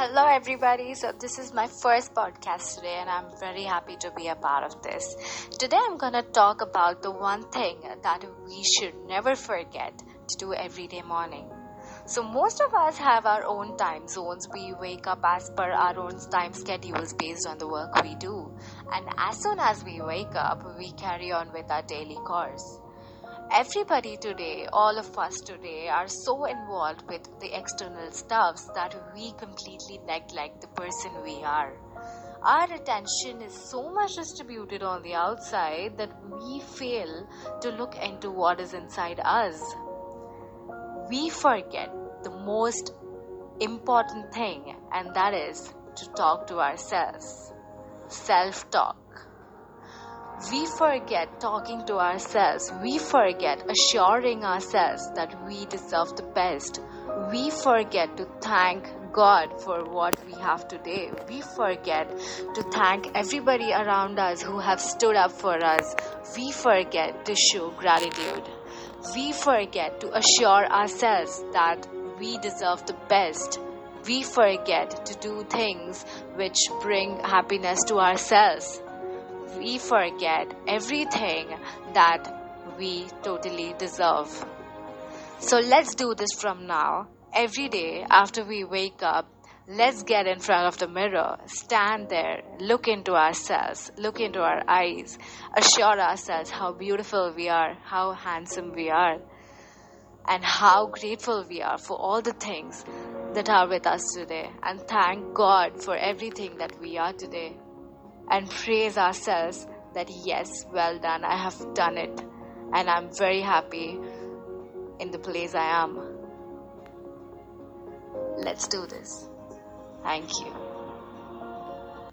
hello everybody. So, this is my first podcast today, and I'm very happy to be a part of this. Today, I'm gonna talk about the one thing that we should never forget to do every day morning. So, most of us have our own time zones. We wake up as per our own time schedules based on the work we do, and as soon as we wake up, we carry on with our daily course everybody today, all of us today, are so involved with the external stuffs that we completely neglect the person we are. Our attention is so much distributed on the outside that we fail to look into what is inside us. We forget the most important thing, and that is to talk to ourselves. Self talk we forget talking to ourselves. We forget assuring ourselves that we deserve the best. We forget to thank God for what we have today. We forget to thank everybody around us who have stood up for us. We forget to show gratitude. We forget to assure ourselves that we deserve the best. We forget to do things which bring happiness to ourselves we forget everything that we totally deserve. So let's do this from now. Every day after we wake up, let's get in front of the mirror, stand there, look into ourselves, look into our eyes, assure ourselves how beautiful we are, how handsome we are, and how grateful we are for all the things that are with us today. And thank God for everything that we are today and praise ourselves that yes, well done, I have done it, and I'm very happy in the place I am. Let's do this. Thank you.